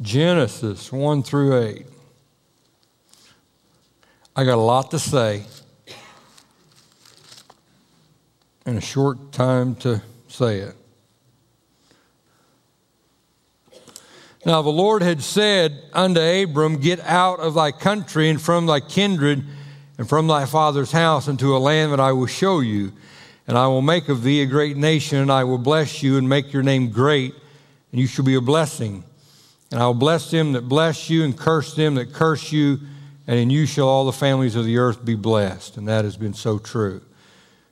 Genesis 1 through 8. I got a lot to say and a short time to say it. Now the Lord had said unto Abram, Get out of thy country and from thy kindred and from thy father's house into a land that I will show you. And I will make of thee a great nation, and I will bless you and make your name great, and you shall be a blessing. And I will bless them that bless you, and curse them that curse you, and in you shall all the families of the earth be blessed. And that has been so true.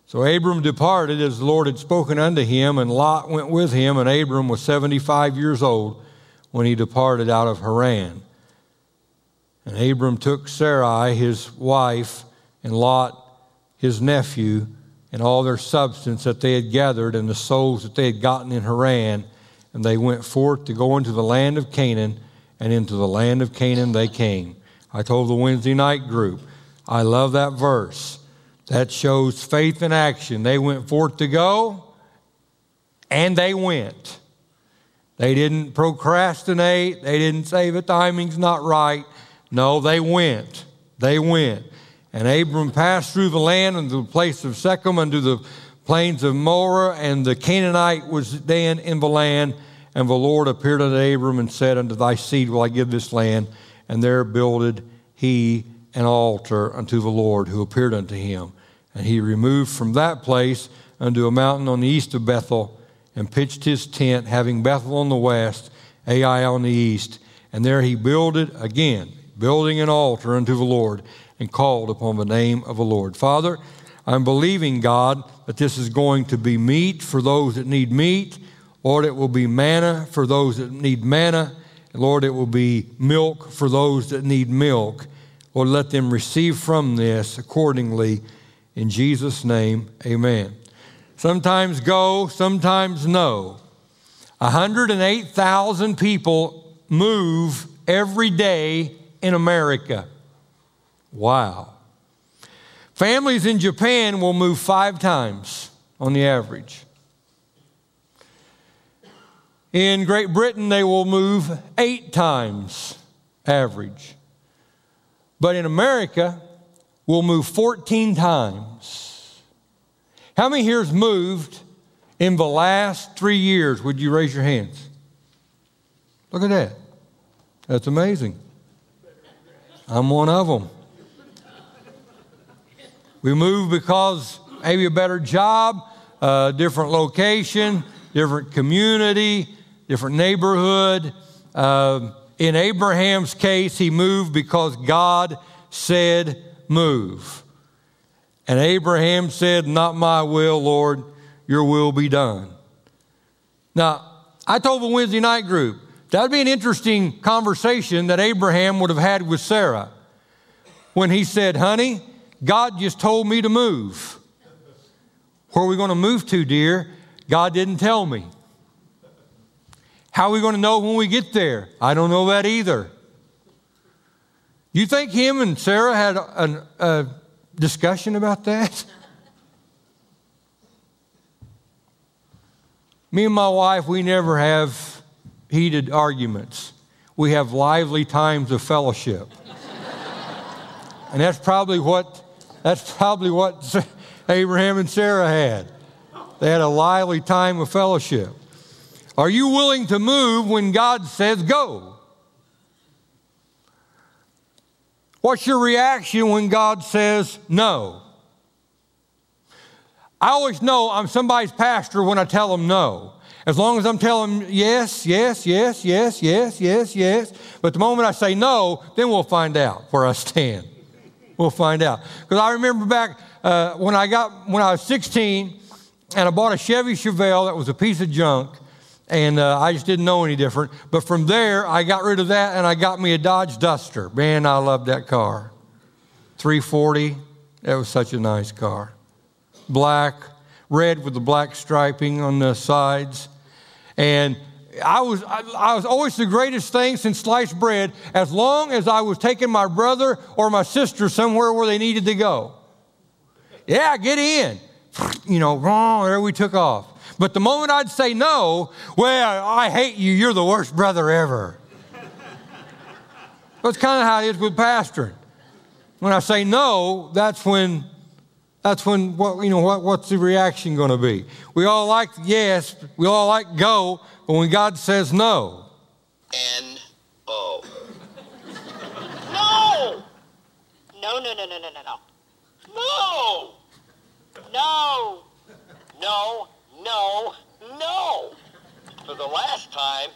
So Abram departed as the Lord had spoken unto him, and Lot went with him, and Abram was 75 years old when he departed out of Haran. And Abram took Sarai, his wife, and Lot, his nephew, and all their substance that they had gathered, and the souls that they had gotten in Haran, and they went forth to go into the land of Canaan, and into the land of Canaan they came. I told the Wednesday night group, I love that verse. That shows faith in action. They went forth to go, and they went. They didn't procrastinate. They didn't say the timing's not right. No, they went. They went. And Abram passed through the land unto the place of Shechem unto the plains of Moreh, and the Canaanite was then in the land. And the Lord appeared unto Abram and said, Unto thy seed will I give this land. And there builded he an altar unto the Lord who appeared unto him. And he removed from that place unto a mountain on the east of Bethel and pitched his tent, having Bethel on the west, Ai on the east. And there he builded again, building an altar unto the Lord, and called upon the name of the Lord. Father, I'm believing, God, that this is going to be meat for those that need meat. Lord, it will be manna for those that need manna. Lord, it will be milk for those that need milk. Lord, let them receive from this accordingly. In Jesus' name, amen sometimes go, sometimes no. 108,000 people move every day in America. Wow. Families in Japan will move five times on the average. In Great Britain, they will move eight times average. But in America, we'll move 14 times. How many here has moved in the last three years? Would you raise your hands? Look at that. That's amazing. I'm one of them. We moved because maybe a better job, a different location, different community, different neighborhood. Uh, in Abraham's case, he moved because God said move. And Abraham said, Not my will, Lord, your will be done. Now, I told the Wednesday night group, that would be an interesting conversation that Abraham would have had with Sarah when he said, Honey, God just told me to move. Where are we going to move to, dear? God didn't tell me. How are we going to know when we get there? I don't know that either. You think him and Sarah had an, a discussion about that? Me and my wife, we never have heated arguments. We have lively times of fellowship. and that's probably what that's probably what Abraham and Sarah had. They had a lively time of fellowship. Are you willing to move when God says go? What's your reaction when God says no? I always know I'm somebody's pastor when I tell them no. As long as I'm telling them yes, yes, yes, yes, yes, yes, yes. But the moment I say no, then we'll find out where I stand. We'll find out. Because I remember back uh, when I got when I was 16, and I bought a Chevy Chevelle that was a piece of junk and uh, I just didn't know any different. But from there, I got rid of that and I got me a Dodge Duster. Man, I loved that car. 340, that was such a nice car. Black, red with the black striping on the sides. And I was, I, I was always the greatest thing since sliced bread as long as I was taking my brother or my sister somewhere where they needed to go. Yeah, get in. You know, wrong, there we took off. But the moment I'd say no, well, I hate you, you're the worst brother ever. That's kind of how it is with pastoring. When I say no, that's when that's when what you know what, what's the reaction going to be? We all like yes, we all like go, but when God says no. N O. No! No, no, no, no, no, no, no. No! No! No, no, no! For the last time,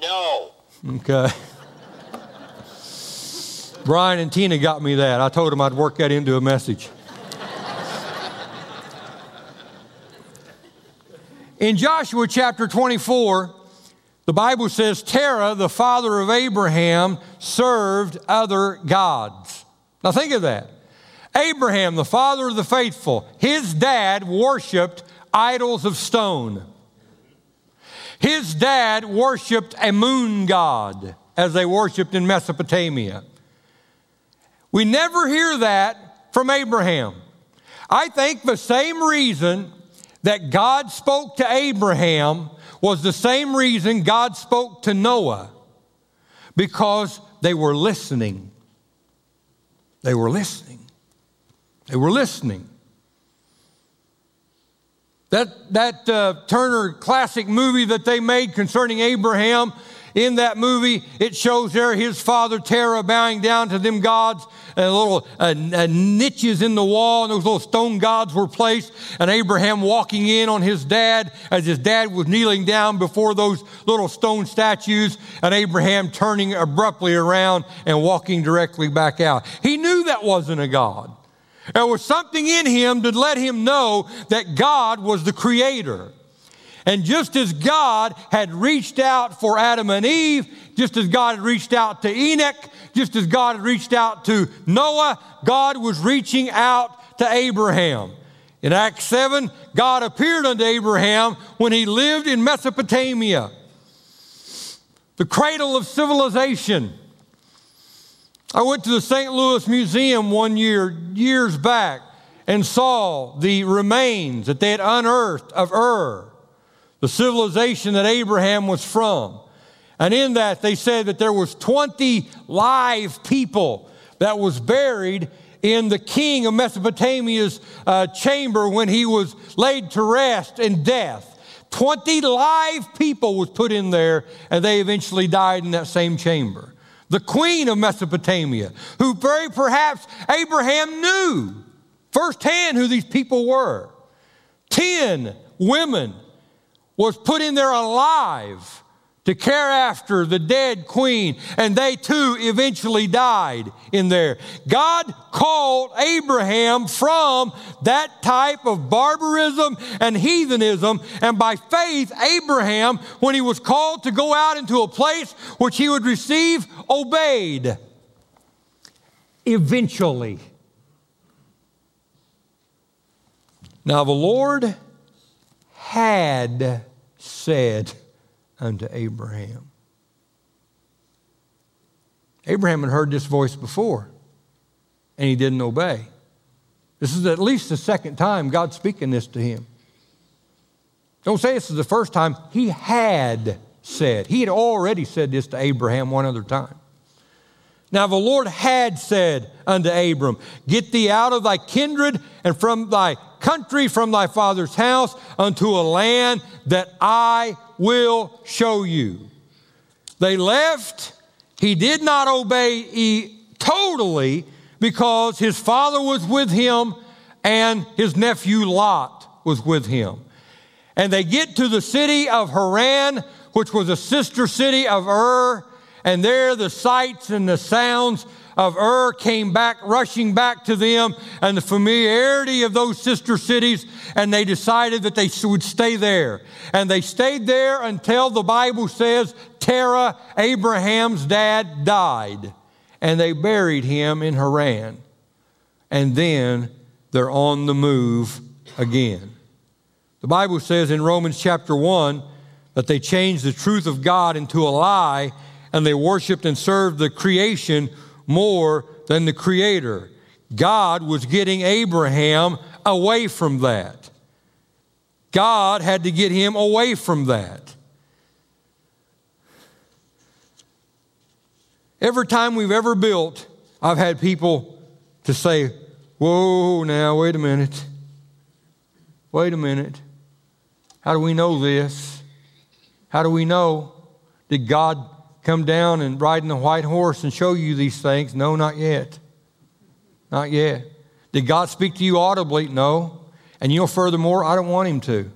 no. Okay. Brian and Tina got me that. I told them I'd work that into a message. In Joshua chapter 24, the Bible says Terah, the father of Abraham, served other gods. Now think of that. Abraham, the father of the faithful, his dad worshiped idols of stone. His dad worshiped a moon god as they worshiped in Mesopotamia. We never hear that from Abraham. I think the same reason that God spoke to Abraham was the same reason God spoke to Noah because they were listening. They were listening. They were listening. That, that uh, Turner classic movie that they made concerning Abraham, in that movie, it shows there his father Terah bowing down to them gods and little uh, uh, niches in the wall, and those little stone gods were placed, and Abraham walking in on his dad as his dad was kneeling down before those little stone statues, and Abraham turning abruptly around and walking directly back out. He knew that wasn't a God. There was something in him to let him know that God was the creator. And just as God had reached out for Adam and Eve, just as God had reached out to Enoch, just as God had reached out to Noah, God was reaching out to Abraham. In Acts 7, God appeared unto Abraham when he lived in Mesopotamia, the cradle of civilization. I went to the St. Louis Museum one year, years back, and saw the remains that they had unearthed of Ur the civilization that Abraham was from. And in that, they said that there was 20 live people that was buried in the king of Mesopotamia's uh, chamber when he was laid to rest in death. 20 live people was put in there, and they eventually died in that same chamber. The queen of Mesopotamia, who very perhaps Abraham knew firsthand who these people were. 10 women was put in there alive to care after the dead queen, and they too eventually died in there. God called Abraham from that type of barbarism and heathenism, and by faith, Abraham, when he was called to go out into a place which he would receive, obeyed. Eventually. Now, the Lord had said unto Abraham. Abraham had heard this voice before, and he didn't obey. This is at least the second time God speaking this to him. Don't say this is the first time. He had said. He had already said this to Abraham one other time. Now the Lord had said unto Abram, Get thee out of thy kindred and from thy country, from thy father's house, unto a land that I will show you. They left. He did not obey he, totally because his father was with him and his nephew Lot was with him. And they get to the city of Haran, which was a sister city of Ur and there the sights and the sounds of Ur came back, rushing back to them, and the familiarity of those sister cities, and they decided that they would stay there. And they stayed there until the Bible says Terah, Abraham's dad, died. And they buried him in Haran. And then they're on the move again. The Bible says in Romans chapter 1 that they changed the truth of God into a lie and they worshiped and served the creation more than the creator. God was getting Abraham away from that. God had to get him away from that. Every time we've ever built, I've had people to say, Whoa, now, wait a minute. Wait a minute. How do we know this? How do we know? Did God come down and ride in the white horse and show you these things? No, not yet. Not yet. Did God speak to you audibly? No. And you know, furthermore, I don't want him to.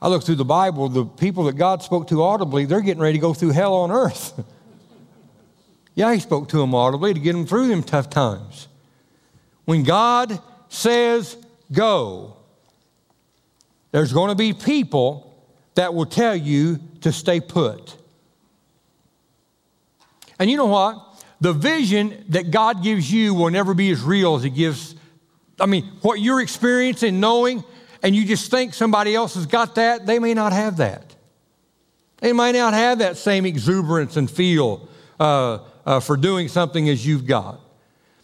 I look through the Bible, the people that God spoke to audibly, they're getting ready to go through hell on earth. yeah, he spoke to them audibly to get them through them tough times. When God says go, there's going to be people that will tell you to stay put. And you know what? The vision that God gives you will never be as real as He gives. I mean, what you're experiencing, knowing, and you just think somebody else has got that, they may not have that. They might not have that same exuberance and feel uh, uh, for doing something as you've got.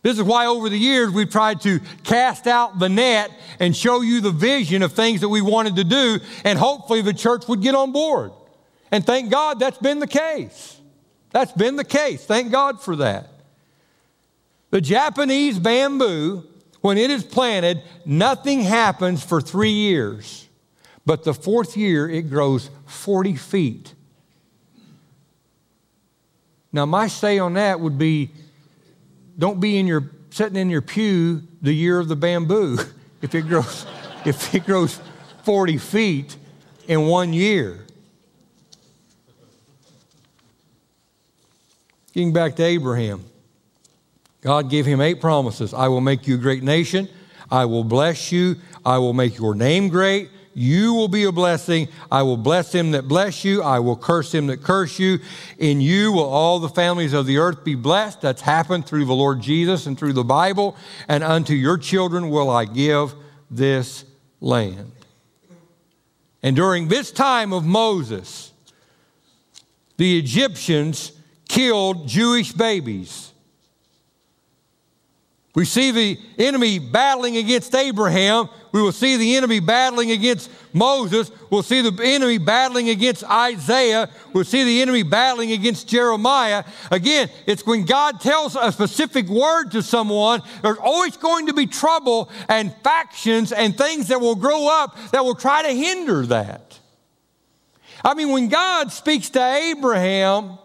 This is why over the years we've tried to cast out the net and show you the vision of things that we wanted to do, and hopefully the church would get on board. And thank God that's been the case. That's been the case. Thank God for that. The Japanese bamboo, when it is planted, nothing happens for three years. But the fourth year, it grows 40 feet. Now, my say on that would be don't be in your sitting in your pew the year of the bamboo if it grows if it grows 40 feet in one year. Getting back to Abraham, God gave him eight promises. I will make you a great nation. I will bless you. I will make your name great. You will be a blessing. I will bless him that bless you. I will curse him that curse you. In you will all the families of the earth be blessed. That's happened through the Lord Jesus and through the Bible. And unto your children will I give this land. And during this time of Moses, the Egyptians killed Jewish babies. We see the enemy battling against Abraham. We will see the enemy battling against Moses. We'll see the enemy battling against Isaiah. We'll see the enemy battling against Jeremiah. Again, it's when God tells a specific word to someone, there's always going to be trouble and factions and things that will grow up that will try to hinder that. I mean, when God speaks to Abraham,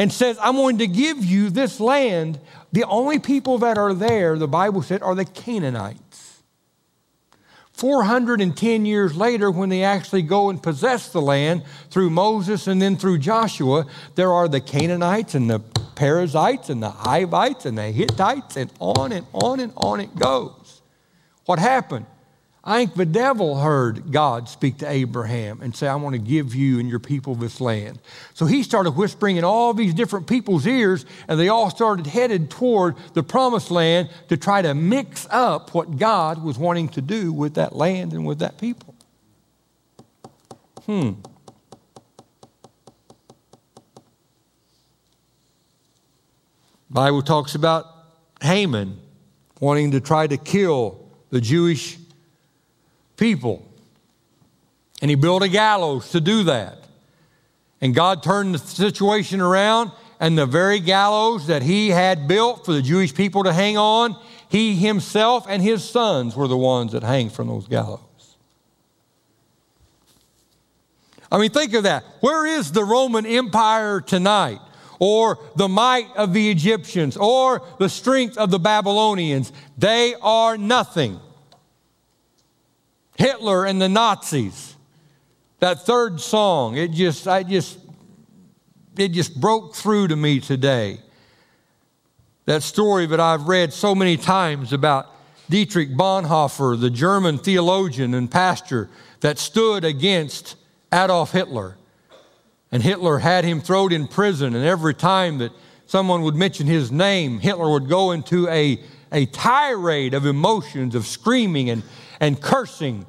and says, I'm going to give you this land. The only people that are there, the Bible said, are the Canaanites. 410 years later, when they actually go and possess the land through Moses and then through Joshua, there are the Canaanites and the Perizzites and the Hivites and the Hittites, and on and on and on it goes. What happened? I think the devil heard God speak to Abraham and say, I want to give you and your people this land. So he started whispering in all these different people's ears, and they all started headed toward the promised land to try to mix up what God was wanting to do with that land and with that people. Hmm. Bible talks about Haman wanting to try to kill the Jewish people. And he built a gallows to do that. And God turned the situation around, and the very gallows that he had built for the Jewish people to hang on, he himself and his sons were the ones that hang from those gallows. I mean, think of that. Where is the Roman Empire tonight? Or the might of the Egyptians? Or the strength of the Babylonians? They are nothing. Hitler and the Nazis. That third song, it just, I just, it just broke through to me today. That story that I've read so many times about Dietrich Bonhoeffer, the German theologian and pastor that stood against Adolf Hitler. And Hitler had him thrown in prison, and every time that someone would mention his name, Hitler would go into a, a tirade of emotions, of screaming and, and cursing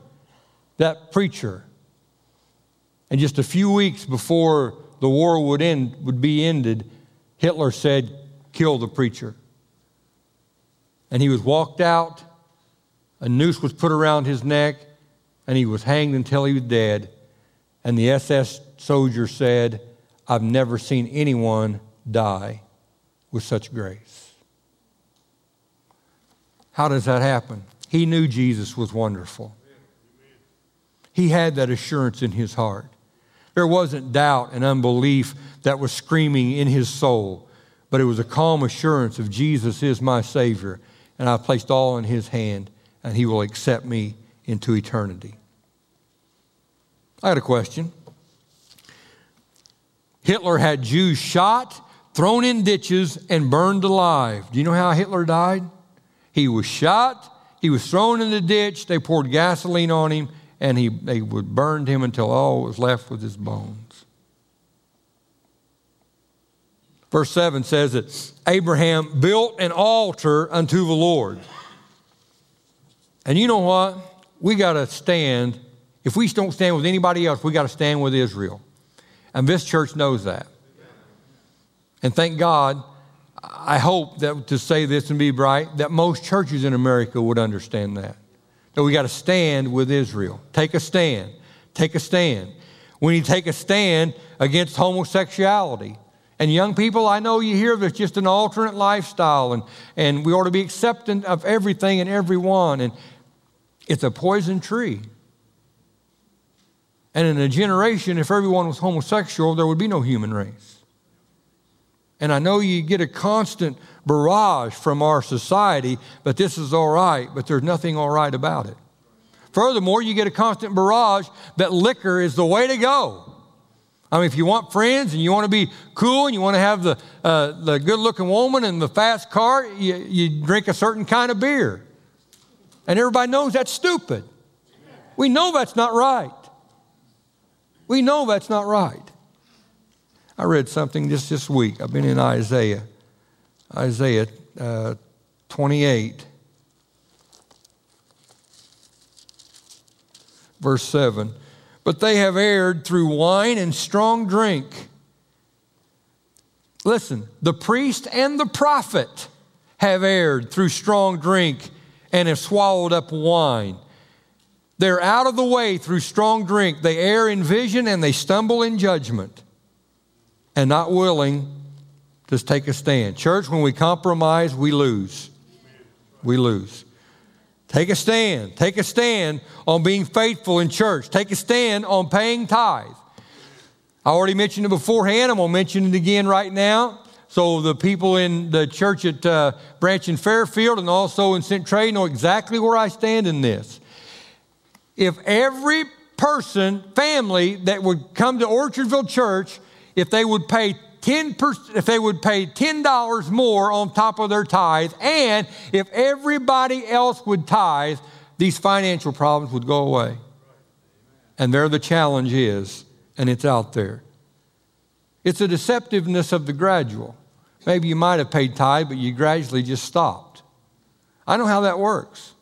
that preacher. And just a few weeks before the war would end would be ended, Hitler said, "Kill the preacher." And he was walked out. A noose was put around his neck, and he was hanged until he was dead. And the SS soldier said, "I've never seen anyone die with such grace. How does that happen? He knew Jesus was wonderful. He had that assurance in his heart. There wasn't doubt and unbelief that was screaming in his soul, but it was a calm assurance of Jesus is my Savior, and I've placed all in his hand, and he will accept me into eternity. I had a question. Hitler had Jews shot, thrown in ditches, and burned alive. Do you know how Hitler died? He was shot, he was thrown in the ditch, they poured gasoline on him, and he, they would burned him until all was left with his bones. Verse 7 says that Abraham built an altar unto the Lord. And you know what? We got to stand. If we don't stand with anybody else, we got to stand with Israel. And this church knows that. And thank God, I hope that to say this and be bright, that most churches in America would understand that that we got to stand with Israel. Take a stand. Take a stand. We need to take a stand against homosexuality. And young people, I know you hear there's just an alternate lifestyle, and, and we ought to be accepting of everything and everyone. And it's a poison tree. And in a generation, if everyone was homosexual, there would be no human race. And I know you get a constant barrage from our society, but this is all right, but there's nothing all right about it. Furthermore, you get a constant barrage that liquor is the way to go. I mean, if you want friends and you want to be cool and you want to have the, uh, the good looking woman and the fast car, you, you drink a certain kind of beer. And everybody knows that's stupid. We know that's not right. We know that's not right. I read something just this week. I've been in Isaiah. Isaiah uh, 28, verse 7. But they have erred through wine and strong drink. Listen, the priest and the prophet have erred through strong drink and have swallowed up wine. They're out of the way through strong drink. They err in vision and they stumble in judgment and not willing to take a stand. Church, when we compromise, we lose. We lose. Take a stand. Take a stand on being faithful in church. Take a stand on paying tithe. I already mentioned it beforehand. I'm going to mention it again right now. So the people in the church at uh, Branch in Fairfield and also in Centralia know exactly where I stand in this. If every person, family that would come to Orchardville Church, if they would pay 10%, if they would pay $10 more on top of their tithe, and if everybody else would tithe, these financial problems would go away. And there the challenge is, and it's out there. It's a deceptiveness of the gradual. Maybe you might have paid tithe, but you gradually just stopped. I know how that works.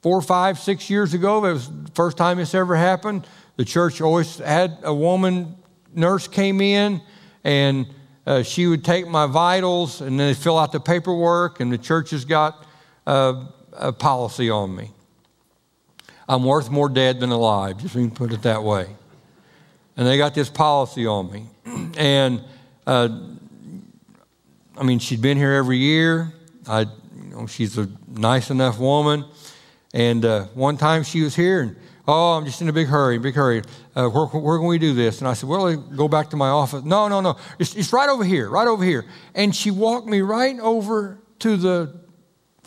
Four, five, six years ago, it was the first time this ever happened. The church always had a woman nurse came in and uh, she would take my vitals and then fill out the paperwork, and the church has got uh, a policy on me. I'm worth more dead than alive, just to put it that way. And they got this policy on me. and uh, I mean, she'd been here every year. I, you know, she's a nice enough woman. And uh, one time she was here, and Oh, I'm just in a big hurry, big hurry. Uh, where, where, can we do this? And I said, Well, go back to my office. No, no, no. It's, it's right over here, right over here. And she walked me right over to the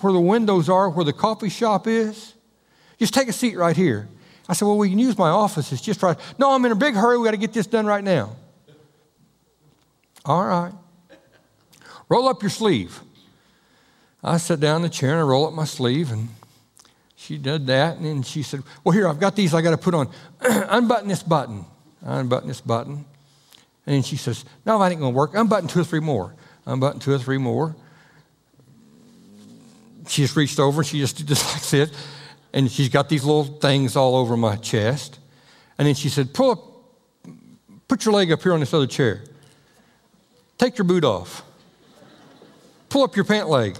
where the windows are, where the coffee shop is. Just take a seat right here. I said, Well, we can use my office. It's just right. No, I'm in a big hurry. We got to get this done right now. All right. Roll up your sleeve. I sat down in the chair and I roll up my sleeve and she did that, and then she said, Well, here, I've got these I got to put on. Unbutton this button. Unbutton this button. And then she says, No, that ain't going to work. Unbutton two or three more. Unbutton two or three more. She just reached over and she just did this like this. And she's got these little things all over my chest. And then she said, Pull up, put your leg up here on this other chair. Take your boot off. Pull up your pant leg.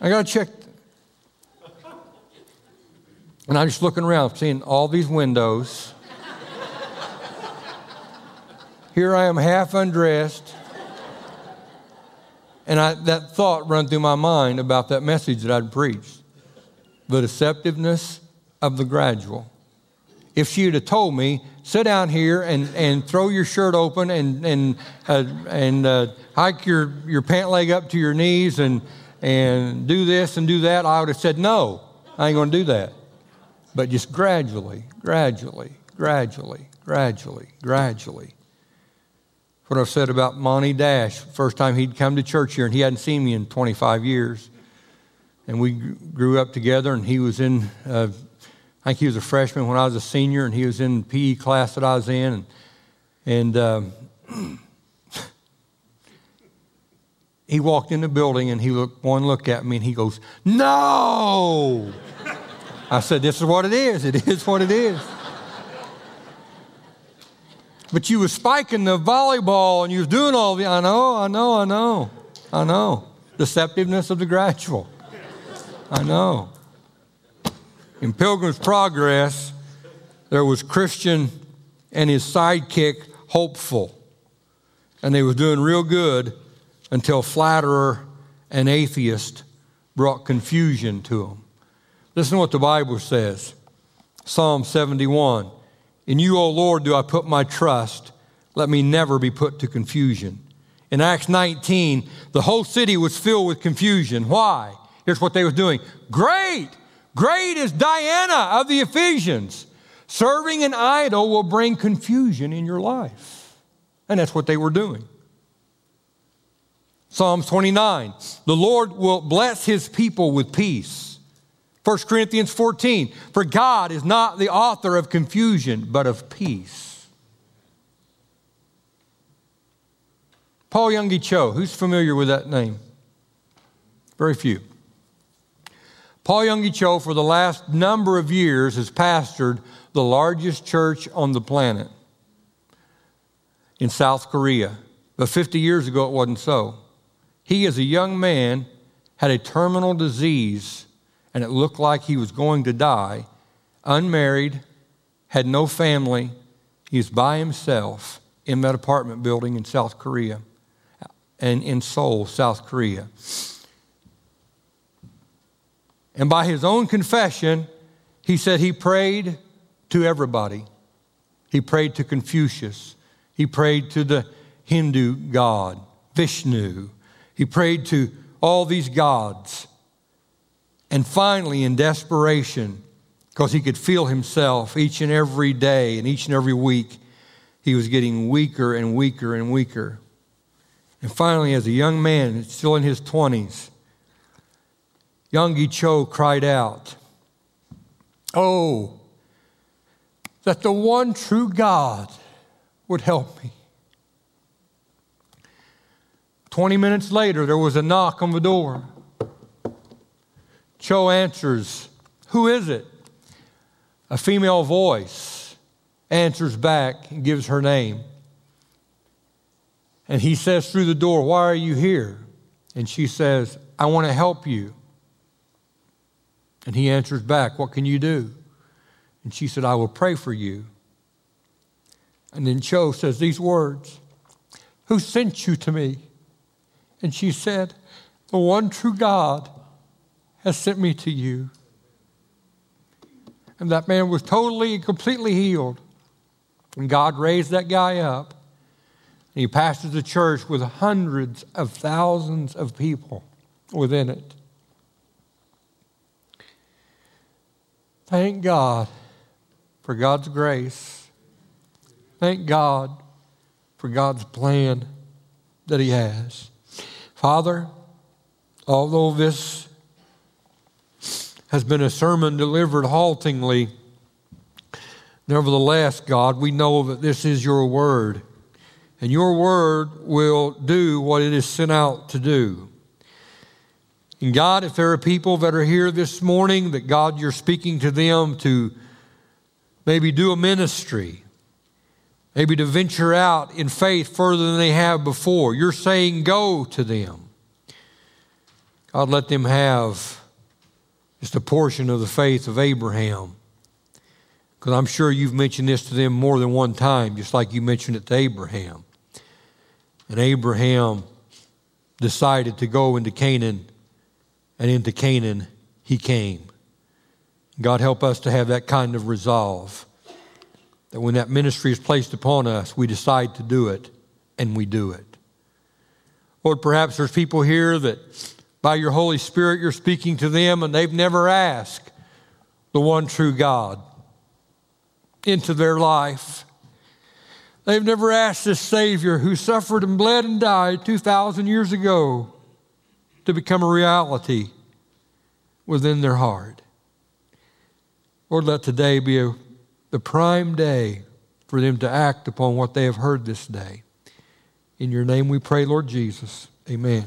I got to check and I'm just looking around, seeing all these windows. Here I am, half undressed. And I, that thought ran through my mind about that message that I'd preached the deceptiveness of the gradual. If she had told me, sit down here and, and throw your shirt open and, and, uh, and uh, hike your, your pant leg up to your knees and, and do this and do that, I would have said, no, I ain't going to do that. But just gradually, gradually, gradually, gradually, gradually. What I've said about Monty Dash, first time he'd come to church here, and he hadn't seen me in 25 years. And we grew up together, and he was in, uh, I think he was a freshman when I was a senior, and he was in the PE class that I was in. And, and um, he walked in the building, and he looked one look at me, and he goes, No! I said, This is what it is. It is what it is. But you were spiking the volleyball and you was doing all the, I know, I know, I know, I know. Deceptiveness of the gradual. I know. In Pilgrim's Progress, there was Christian and his sidekick, Hopeful. And they was doing real good until flatterer and atheist brought confusion to them. Listen to what the Bible says Psalm 71. In you, O Lord, do I put my trust. Let me never be put to confusion. In Acts 19, the whole city was filled with confusion. Why? Here's what they were doing. Great! Great is Diana of the Ephesians. Serving an idol will bring confusion in your life. And that's what they were doing. Psalms 29 The Lord will bless his people with peace. 1 Corinthians 14, for God is not the author of confusion, but of peace. Paul Yonggi Cho, who's familiar with that name? Very few. Paul Yonggi Cho, for the last number of years, has pastored the largest church on the planet in South Korea. But 50 years ago, it wasn't so. He, as a young man, had a terminal disease and it looked like he was going to die, unmarried, had no family. He was by himself in that apartment building in South Korea and in Seoul, South Korea. And by his own confession, he said he prayed to everybody. He prayed to Confucius. He prayed to the Hindu god, Vishnu. He prayed to all these gods. And finally, in desperation, because he could feel himself each and every day and each and every week, he was getting weaker and weaker and weaker. And finally, as a young man, still in his 20s, Yonggi Cho cried out, Oh, that the one true God would help me. 20 minutes later, there was a knock on the door. Cho answers, Who is it? A female voice answers back and gives her name. And he says through the door, Why are you here? And she says, I want to help you. And he answers back, What can you do? And she said, I will pray for you. And then Cho says these words Who sent you to me? And she said, The one true God has sent me to you. And that man was totally and completely healed. And God raised that guy up. And he pastors a church with hundreds of thousands of people within it. Thank God for God's grace. Thank God for God's plan that He has. Father, although this has been a sermon delivered haltingly. Nevertheless, God, we know that this is your word, and your word will do what it is sent out to do. And God, if there are people that are here this morning, that God, you're speaking to them to maybe do a ministry, maybe to venture out in faith further than they have before, you're saying go to them. God, let them have just a portion of the faith of Abraham. Because I'm sure you've mentioned this to them more than one time, just like you mentioned it to Abraham. And Abraham decided to go into Canaan, and into Canaan he came. God help us to have that kind of resolve that when that ministry is placed upon us, we decide to do it and we do it. Lord, perhaps there's people here that by your Holy Spirit you're speaking to them and they've never asked the one true God into their life. They've never asked this Savior who suffered and bled and died 2,000 years ago to become a reality within their heart. Lord, let today be a, the prime day for them to act upon what they have heard this day. In your name we pray, Lord Jesus. Amen.